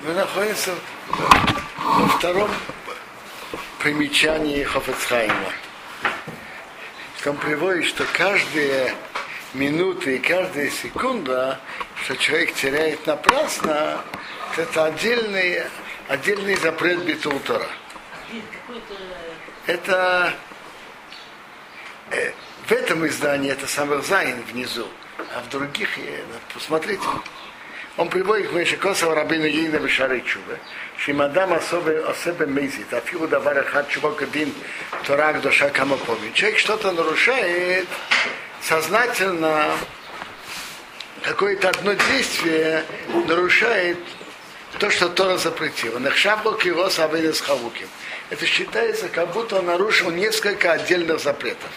Мы находимся во втором примечании Хофецхайма. Он приводит, что каждая минута и каждая секунда, что человек теряет напрасно, это отдельный, отдельный запрет Битултора. Это э, в этом издании это самый Зайн внизу, а в других, э, посмотрите, он приводит к Мешекосова Рабину Ейна Бешары Чува, Шимадам особо особо мезит, а фигу давар хат чува кадин торак душа камапови. Человек что-то нарушает сознательно, какое-то одно действие нарушает то, что Тора запретила. Нахшабл кирос авелес хавуким. Это считается, как будто он нарушил несколько отдельных запретов.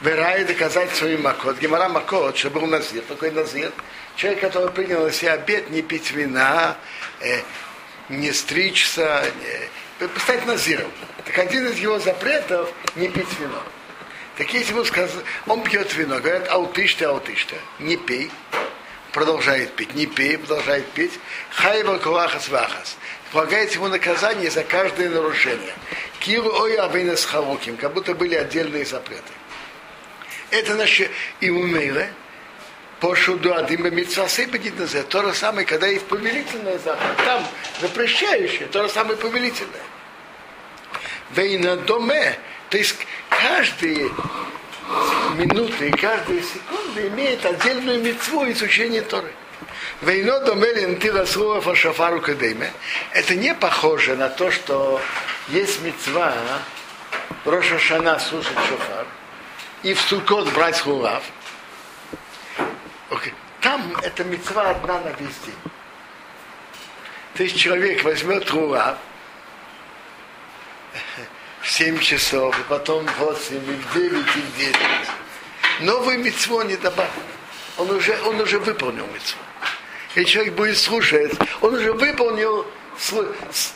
Верай доказать свой макот. Гемара макот, что был назир. Такой назир. Человек, который принял на себя обед не пить вина, э, не стричься, не, стать назиром. Так один из его запретов не пить вино. Так если ему сказать, он пьет вино, говорят, аутиште, аутиште, не пей, продолжает пить, не пей, продолжает пить, хайва кулахас вахас. Полагается ему наказание за каждое нарушение. Килу ой авейнес халуким, как будто были отдельные запреты. Это наше и умейле, пошуду адим на это. То же самое, когда есть повелительное заповедь. Там запрещающее, то же самое повелительное. Вейна доме, то есть каждые минуты и каждая секунда имеет отдельную митцву изучения Торы. Вейно домелин тирасруа фашафару кадейме. Это не похоже на то, что есть мецва Роша Шана слушать шофар и в Сукот брать хулав. Okay. Там эта мецва одна на весь день. То есть человек возьмет хулав в 7 часов, и потом в 8, и в 9, и в 10. Новый мецво не добавил. Он уже, он уже выполнил мецву и человек будет слушать, он уже выполнил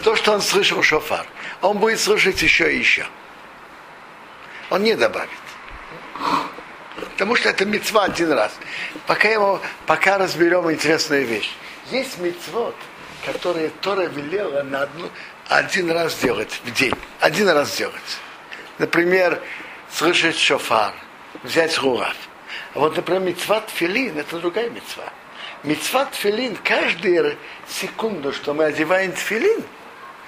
то, что он слышал шофар. Он будет слушать еще и еще. Он не добавит. Потому что это мецва один раз. Пока, его, пока разберем интересную вещь. Есть мецвод, которые Тора велела на одну, один раз делать в день. Один раз делать. Например, слышать шофар, взять рурав. А вот, например, мецва филин, это другая мецва. Мецва тфилин, каждую секунду, что мы одеваем тфилин,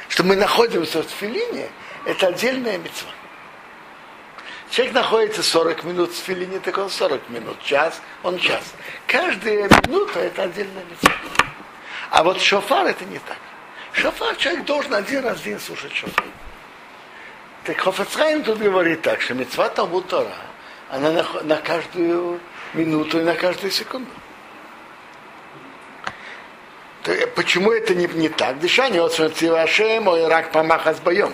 что мы находимся в тфилине, это отдельная мецва. Человек находится 40 минут в тфилине, так он 40 минут, час, он час. Каждая минута это отдельная мецва. А вот шофар это не так. Шофар человек должен один раз в день слушать шофар. Так Хофацхайм тут говорит так, что мецва Талмуд Тора, она на, на каждую минуту и на каждую секунду. Почему это не, не так? Дышание от Ашем, ой, рак помаха с боем.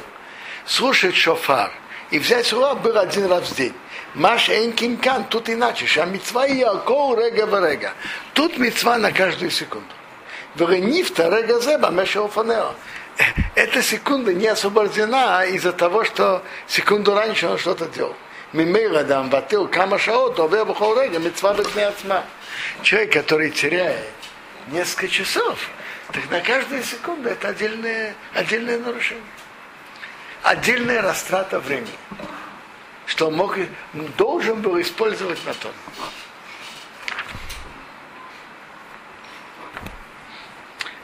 Слушать шофар и взять руа был один раз в день. Маш энкинкан, тут иначе. Ша мецва и алкоу рега рега. Тут мецва на каждую секунду. Вренифта рега зеба мешеофанео. Эта секунда не освобождена из-за того, что секунду раньше он что-то делал. Мимейла дам ватил кама шаот, ове бухол рега, мецва бетне Человек, который теряет несколько часов, так на каждую секунду это отдельное, отдельное нарушение. Отдельная растрата времени, что он мог, должен был использовать на том.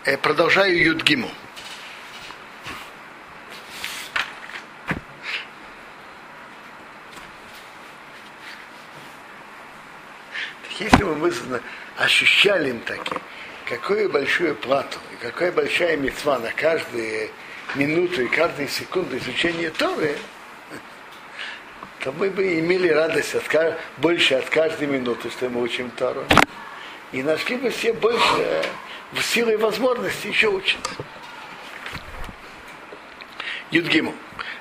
Я продолжаю Юдгиму. Если бы мы ощущали им такие, какую большую плату и какая большая мецва на каждую минуту и каждую секунду изучения Торы, то мы бы имели радость от, больше от каждой минуты, что мы учим Тору. И нашли бы все больше в силы и возможности еще учиться. Юдгиму.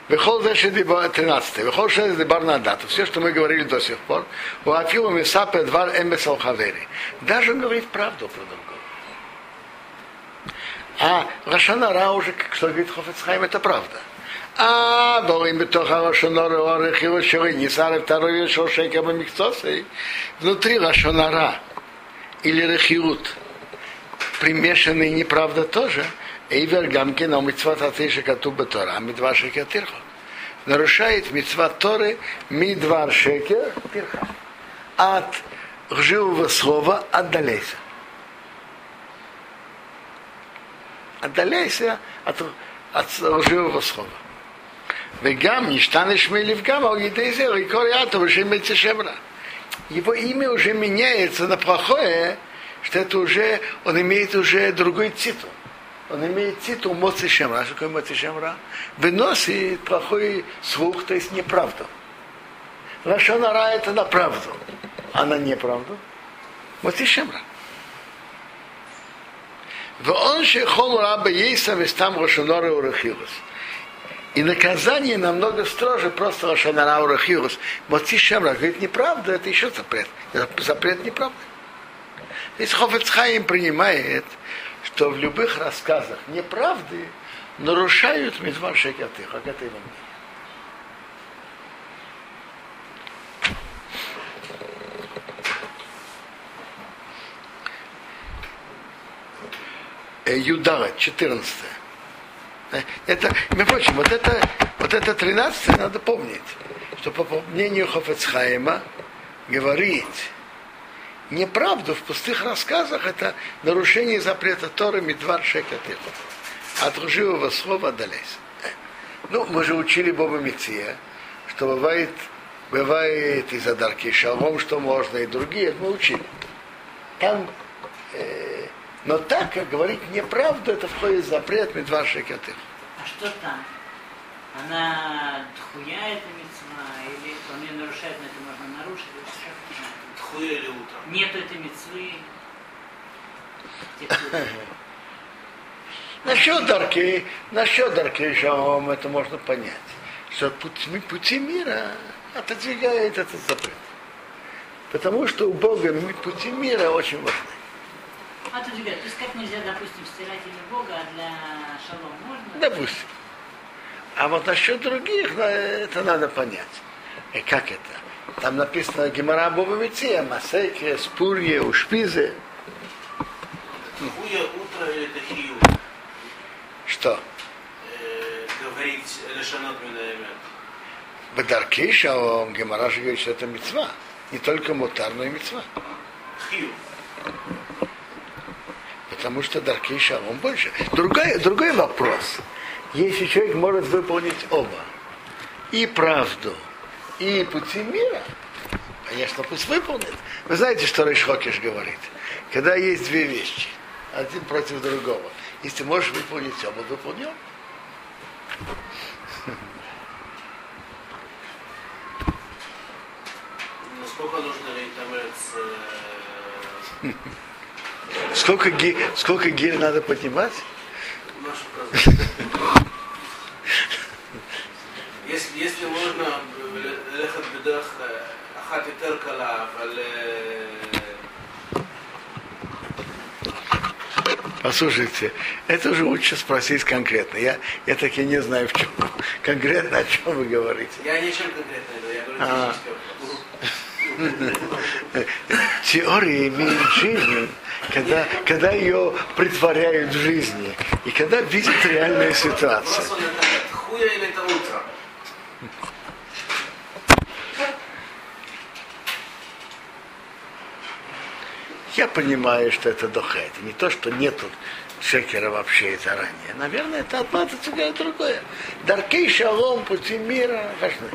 Вехол заши 13. Вехол шесть дебар дату. Все, что мы говорили до сих пор. У Афилу Мисапе двар эмбесал хавери. Даже он говорит правду про другого. А Лошанара уже, как что говорит Хофицхайм, это правда. А Борим Бетоха Лошанара Орех и Лошары Нисары Второй Вешел Шейкам и Миксосы. Внутри Лошанара или Рехиут примешанные, неправда тоже. Эйвер Гамкина Митцват Атыша Катуба Тора, а Мидвар Шекер тирхо. Нарушает Митцват Торы Мидвар Шекер Тирха. От живого слова отдаляйся. отдаляйся от, от лживого слова. Вегам, ништаныш мелевгам, алгидейзер, и кориату, а уже метишемра. Его имя уже меняется на плохое, что это уже, он имеет уже другой титул. Он имеет титул Моци Шемра. Что такое Моци Шемра? Выносит плохой слух, то есть неправду. Лашонара это на правду, а на неправду. Моци Шемра. Он же хол раба ейса вестам рошонора урахилус. И наказание намного строже просто рошонара урахилус. Моци Шемра говорит неправда, это еще запрет. Запрет неправда. Здесь Хофецхайм принимает, что в любых рассказах неправды нарушают митвар шекаты, как это его Юдара, 14. Это, между прочим, вот это, вот это 13 надо помнить, что по мнению Хофецхайма говорить неправду в пустых рассказах это нарушение запрета Торы Мидвар Шекатыр. От лживого слова отдаляйся. Ну, мы же учили Боба Мития, что бывает, бывает из-за дарки шалом, что можно, и другие, мы учили. Там, э, но так, как говорить неправду, это входит в запрет Мидвар Шекатыр. А что там? Она тхуя это мецва, или он ее нарушает, но это можно нарушить? Тхуя или утром? Нет этой мецвы. Насчет дарки, насчет дарки шалом, это можно понять. Что пути, пути мира отодвигает этот запрет. Потому что у Бога пути мира очень важны. Отодвигает. То есть как нельзя, допустим, стирать имя Бога, а для шалом можно? Допустим. А вот насчет других, ну, это надо понять. И как это? Там написано Гемора Боба Мития, Масеке, Спурье, Ушпизе. Тхуя утро или тахию? Что? Э, говорить лешанот минаемет. Бадарки шалом, Гемора же говорит, что это мецва. Не только мутар, но и мецва. Тхию. Потому что дарки шалом больше. Другой, другой вопрос. Если человек может выполнить оба, и правду, и пути мира, конечно, пусть выполнит. Вы знаете, что Рейшхокиш говорит? Когда есть две вещи, один против другого, если можешь выполнить оба, выполнил. Насколько нужно рейтамец э, Сколько, ги, сколько гирь надо поднимать? нашу праздник? если, если можно ללכת בדרך אה, אחת יותר קלה, אבל אה, Послушайте, это уже лучше спросить конкретно. Я, я таки не знаю, в чем конкретно, о чем вы говорите. я не чем конкретно иду, я говорю А. технический вопрос. когда, когда ее притворяют в жизни, и когда видят реальную ситуацию. Это это? Я понимаю, что это доха. Это не то, что нету шекера вообще заранее. Наверное, это одно отодвигает другое. Даркей шалом, пути мира важны.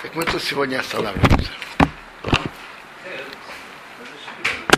Так мы тут сегодня останавливаемся.